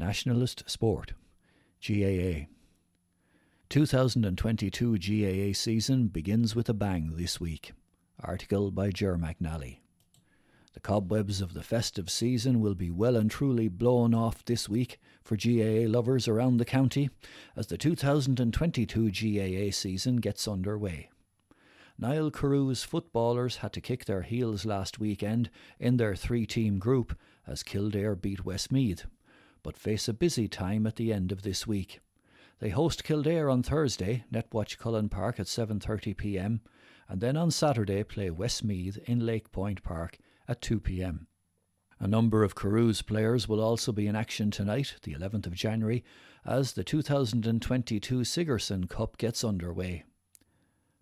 Nationalist Sport, GAA. 2022 GAA season begins with a bang this week. Article by Ger McNally. The cobwebs of the festive season will be well and truly blown off this week for GAA lovers around the county as the 2022 GAA season gets underway. Niall Carew's footballers had to kick their heels last weekend in their three team group as Kildare beat Westmeath but face a busy time at the end of this week. They host Kildare on Thursday, Netwatch Cullen Park at 7:30 p.m., and then on Saturday play Westmeath in Lake Point Park at 2 p.m. A number of Carew's players will also be in action tonight, the 11th of January, as the 2022 Sigerson Cup gets underway.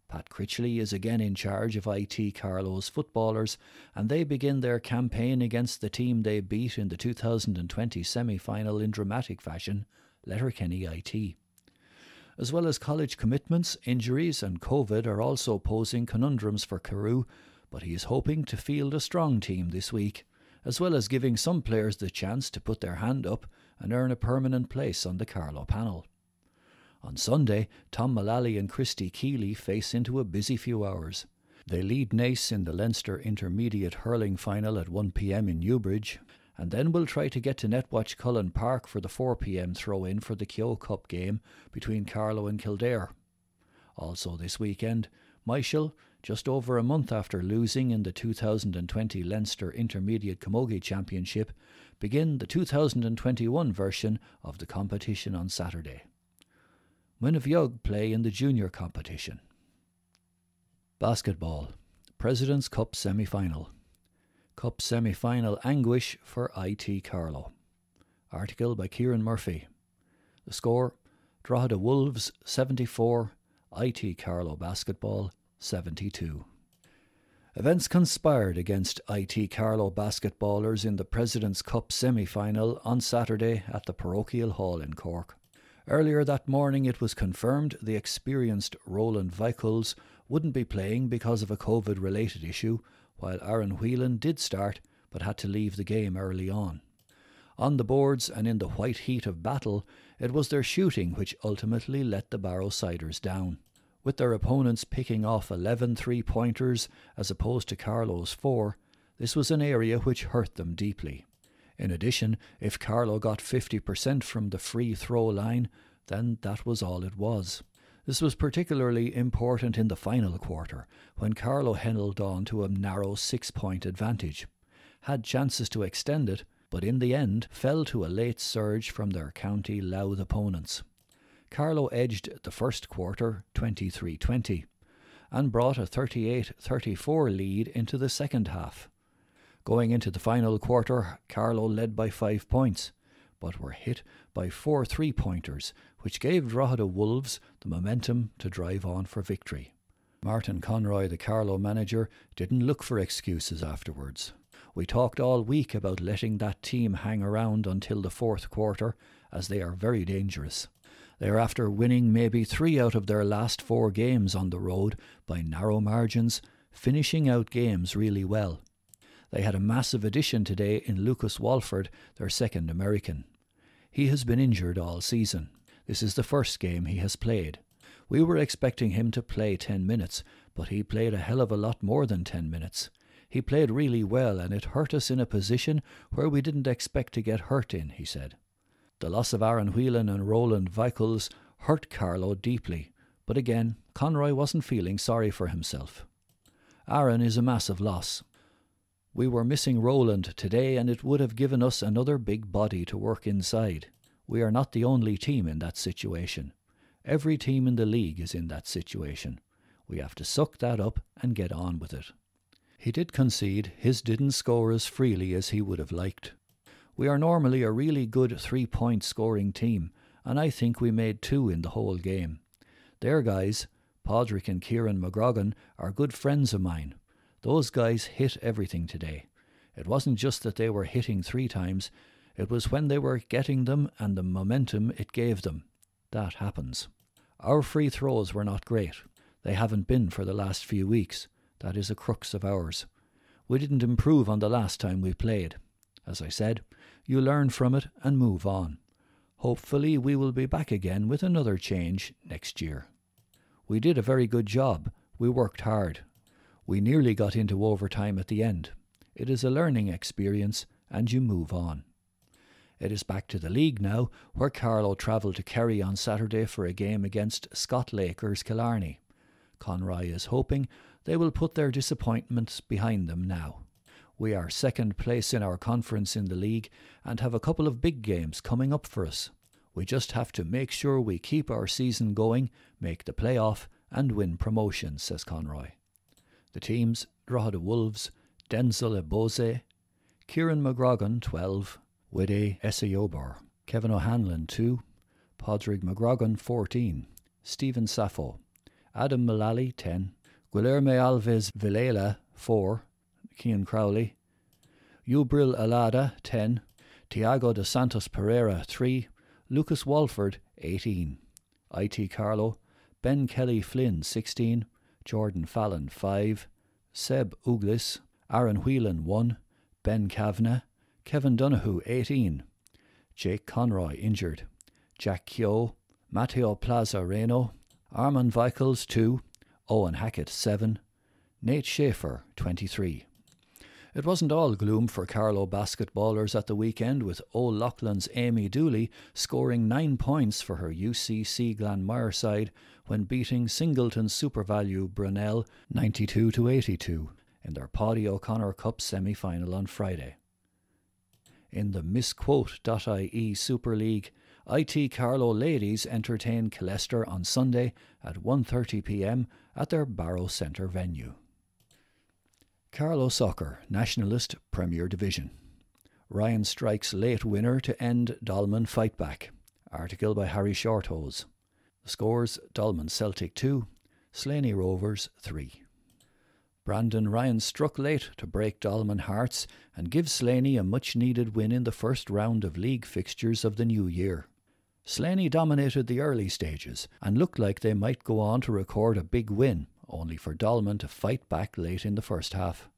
Pat Critchley is again in charge of IT Carlow's footballers, and they begin their campaign against the team they beat in the 2020 semi final in dramatic fashion, Letterkenny IT. As well as college commitments, injuries, and COVID are also posing conundrums for Carew, but he is hoping to field a strong team this week, as well as giving some players the chance to put their hand up and earn a permanent place on the Carlow panel. On Sunday, Tom Mullally and Christy Keeley face into a busy few hours. They lead Naas in the Leinster Intermediate Hurling Final at 1pm in Newbridge, and then we'll try to get to Netwatch Cullen Park for the 4pm throw in for the Kehoe Cup game between Carlow and Kildare. Also this weekend, Myshall, just over a month after losing in the 2020 Leinster Intermediate Camogie Championship, begin the 2021 version of the competition on Saturday. Muine Bheag play in the junior competition. Basketball, President's Cup semi final. Cup semi final anguish for IT Carlow. Article by Kieran Murphy. The score Drogheda Wolves 74, IT Carlow Basketball 72. Events conspired against IT Carlow basketballers in the President's Cup semi final on Saturday at the Parochial Hall in Cork. Earlier that morning, it was confirmed the experienced Roland Vickles wouldn't be playing because of a COVID related issue, while Aaron Whelan did start but had to leave the game early on. On the boards and in the white heat of battle, it was their shooting which ultimately let the Barrow Barrowsiders down. With their opponents picking off 11 three pointers as opposed to Carlow's four, this was an area which hurt them deeply. In addition, if Carlow got 50% from the free throw line, then that was all it was. This was particularly important in the final quarter, when Carlow held on to a narrow six point advantage. Had chances to extend it, but in the end fell to a late surge from their county Louth opponents. Carlow edged the first quarter 23 20 and brought a 38 34 lead into the second half. Going into the final quarter, Carlow led by five points, but were hit by four three pointers, which gave Drogheda Wolves the momentum to drive on for victory. Martin Conroy, the Carlow manager, didn't look for excuses afterwards. We talked all week about letting that team hang around until the fourth quarter, as they are very dangerous. They are after winning maybe three out of their last four games on the road by narrow margins, finishing out games really well. They had a massive addition today in Lucas Walford, their second American. He has been injured all season. This is the first game he has played. We were expecting him to play 10 minutes, but he played a hell of a lot more than 10 minutes. He played really well and it hurt us in a position where we didn't expect to get hurt in, he said. The loss of Aaron Whelan and Roland Vickles hurt Carlow deeply, but again, Conroy wasn't feeling sorry for himself. Aaron is a massive loss. We were missing Roland today, and it would have given us another big body to work inside. We are not the only team in that situation. Every team in the league is in that situation. We have to suck that up and get on with it. He did concede his didn't score as freely as he would have liked. We are normally a really good three point scoring team, and I think we made two in the whole game. Their guys, Padraig and Kieran McGrogan, are good friends of mine. Those guys hit everything today. It wasn't just that they were hitting three times, it was when they were getting them and the momentum it gave them. That happens. Our free throws were not great. They haven't been for the last few weeks. That is a crux of ours. We didn't improve on the last time we played. As I said, you learn from it and move on. Hopefully, we will be back again with another change next year. We did a very good job. We worked hard. We nearly got into overtime at the end. It is a learning experience, and you move on. It is back to the league now, where Carlow travelled to Kerry on Saturday for a game against Scott Lakers Killarney. Conroy is hoping they will put their disappointments behind them now. We are second place in our conference in the league and have a couple of big games coming up for us. We just have to make sure we keep our season going, make the playoff, and win promotion, says Conroy. The teams Drogheda Wolves, Denzel Ebose, Kieran McGrogan, 12, Wide Esayobar, Kevin O'Hanlon, 2, Padraig McGrogan, 14, Stephen Sappho, Adam Mullally, 10, Guilherme Alves Vilela, 4, Cian Crowley, Ubril Alada, 10, Tiago de Santos Pereira, 3, Lucas Walford, 18, IT Carlow, Ben Kelly Flynn, 16, Jordan Fallon, 5, Seb Uglis, Aaron Whelan, 1, Ben Kavanagh, Kevin Donahue, 18, Jake Conroy, injured, Jack Keogh, Matteo Plaza Reno, Armand Vickles, 2, Owen Hackett, 7, Nate Schaefer, 23. It wasn't all gloom for Carlow basketballers at the weekend, with O'Loughlin's Amy Dooley scoring nine points for her UCC Glanmire side when beating Singleton SuperValu Brunell 92 to 82 in their Paddy O'Connor Cup semi final on Friday. In the MissQuote.ie Super League, IT Carlow ladies entertain Killester on Sunday at 1:30 p.m. at their Barrow Centre venue. Carlow Soccer, Nationalist Premier Division. Ryan strikes late winner to end Dolman fightback. Article by Harry Shorthose. Scores Dolman Celtic 2, Slaney Rovers 3. Brandon Ryan struck late to break Dolman hearts and give Slaney a much needed win in the first round of league fixtures of the new year. Slaney dominated the early stages and looked like they might go on to record a big win, only for Dolman to fight back late in the first half.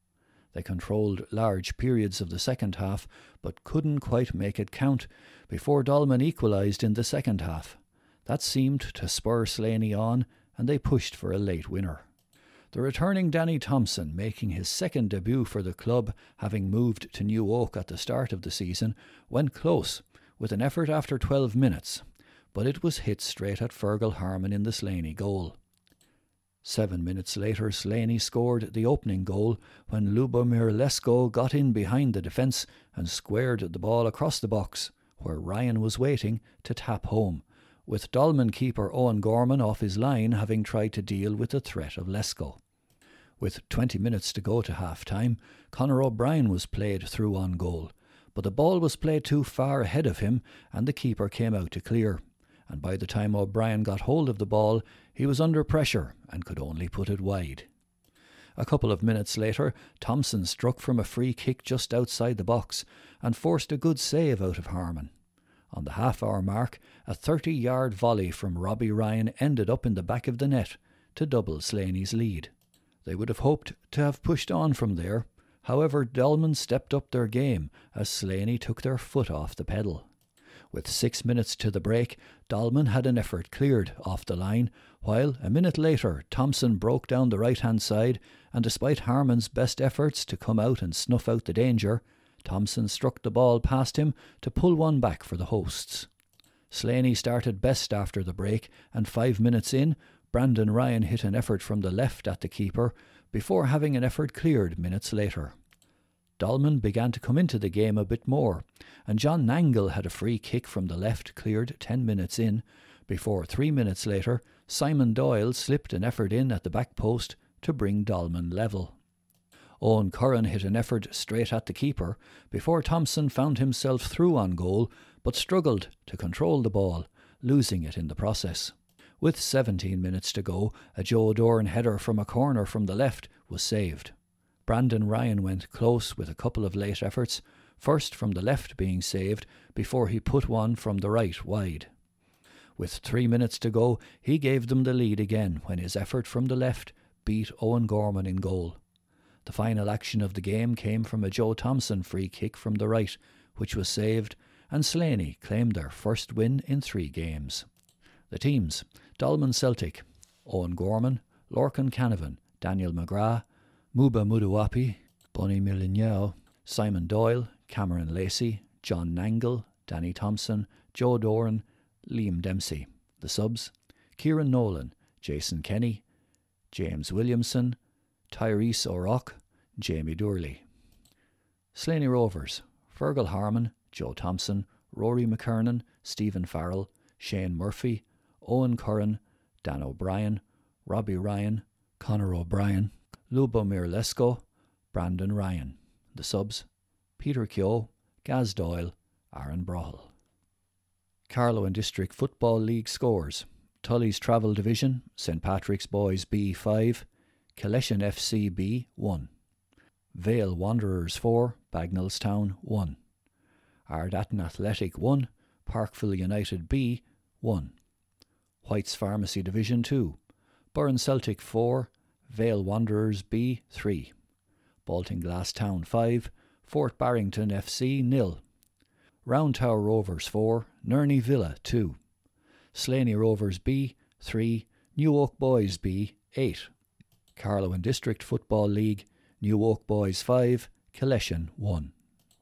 They controlled large periods of the second half, but couldn't quite make it count before Dolman equalised in the second half. That seemed to spur Slaney on, and they pushed for a late winner. The returning Danny Thompson, making his second debut for the club, having moved to New Oak at the start of the season, went close, with an effort after 12 minutes, but it was hit straight at Fergal Harmon in the Slaney goal. Seven minutes later, Slaney scored the opening goal when Lubomir Lesko got in behind the defence and squared the ball across the box, where Ryan was waiting to tap home, with Dolman keeper Owen Gorman off his line having tried to deal with the threat of Lesko. With 20 minutes to go to half time, Conor O'Brien was played through on goal, but the ball was played too far ahead of him and the keeper came out to clear and by the time O'Brien got hold of the ball, he was under pressure and could only put it wide. A couple of minutes later, Thompson struck from a free kick just outside the box and forced a good save out of Harmon. On the half hour mark, a 30 yard volley from Robbie Ryan ended up in the back of the net to double Slaney's lead. They would have hoped to have pushed on from there, however, Dolman stepped up their game as Slaney took their foot off the pedal. With six minutes to the break, Dolman had an effort cleared off the line, while a minute later Thompson broke down the right hand side, and despite Harmon's best efforts to come out and snuff out the danger, Thompson struck the ball past him to pull one back for the hosts. Slaney started best after the break, and five minutes in, Brandon Ryan hit an effort from the left at the keeper before having an effort cleared minutes later. Dolman began to come into the game a bit more, and John Nangle had a free kick from the left cleared ten minutes in, before three minutes later Simon Doyle slipped an effort in at the back post to bring Dolman level. Owen Curran hit an effort straight at the keeper before Thompson found himself through on goal but struggled to control the ball, losing it in the process. With 17 minutes to go, a Joe Doran header from a corner from the left was saved. Brandon Ryan went close with a couple of late efforts, first from the left being saved before he put one from the right wide. With three minutes to go, he gave them the lead again when his effort from the left beat Owen Gorman in goal. The final action of the game came from a Joe Thompson free kick from the right, which was saved, and Slaney claimed their first win in three games. The teams Dolman Celtic, Owen Gorman, Lorcan Canavan, Daniel McGrath, Muba Mudawapi, Bonnie Milignao, Simon Doyle, Cameron Lacey, John Nangle, Danny Thompson, Joe Doran, Liam Dempsey. The subs Kieran Nolan, Jason Kenny, James Williamson, Tyrese O'Rock, Jamie Durley. Slaney Rovers Fergal Harmon, Joe Thompson, Rory McKernan, Stephen Farrell, Shane Murphy, Owen Curran, Dan O'Brien, Robbie Ryan, Conor O'Brien, Lubomir Lesko, Brandon Ryan. The subs Peter Keogh, Gaz Doyle, Aaron Brohel. Carlow and District Football League scores Tully's Travel Division, St Patrick's Boys B5, Killeshin FC B1, Vale Wanderers 4, Bagenalstown 1, Ardattin Athletic 1, Parkville United B 1, White's Pharmacy Division 2, Burren Celtic 4, Vale Wanderers B 3, Baltinglass Town 5, Fort Barrington FC nil, Round Tower Rovers 4, Nerney Villa 2, Slaney Rovers B 3, New Oak Boys B 8, Carlow and District Football League, New Oak Boys 5, Killeshin 1.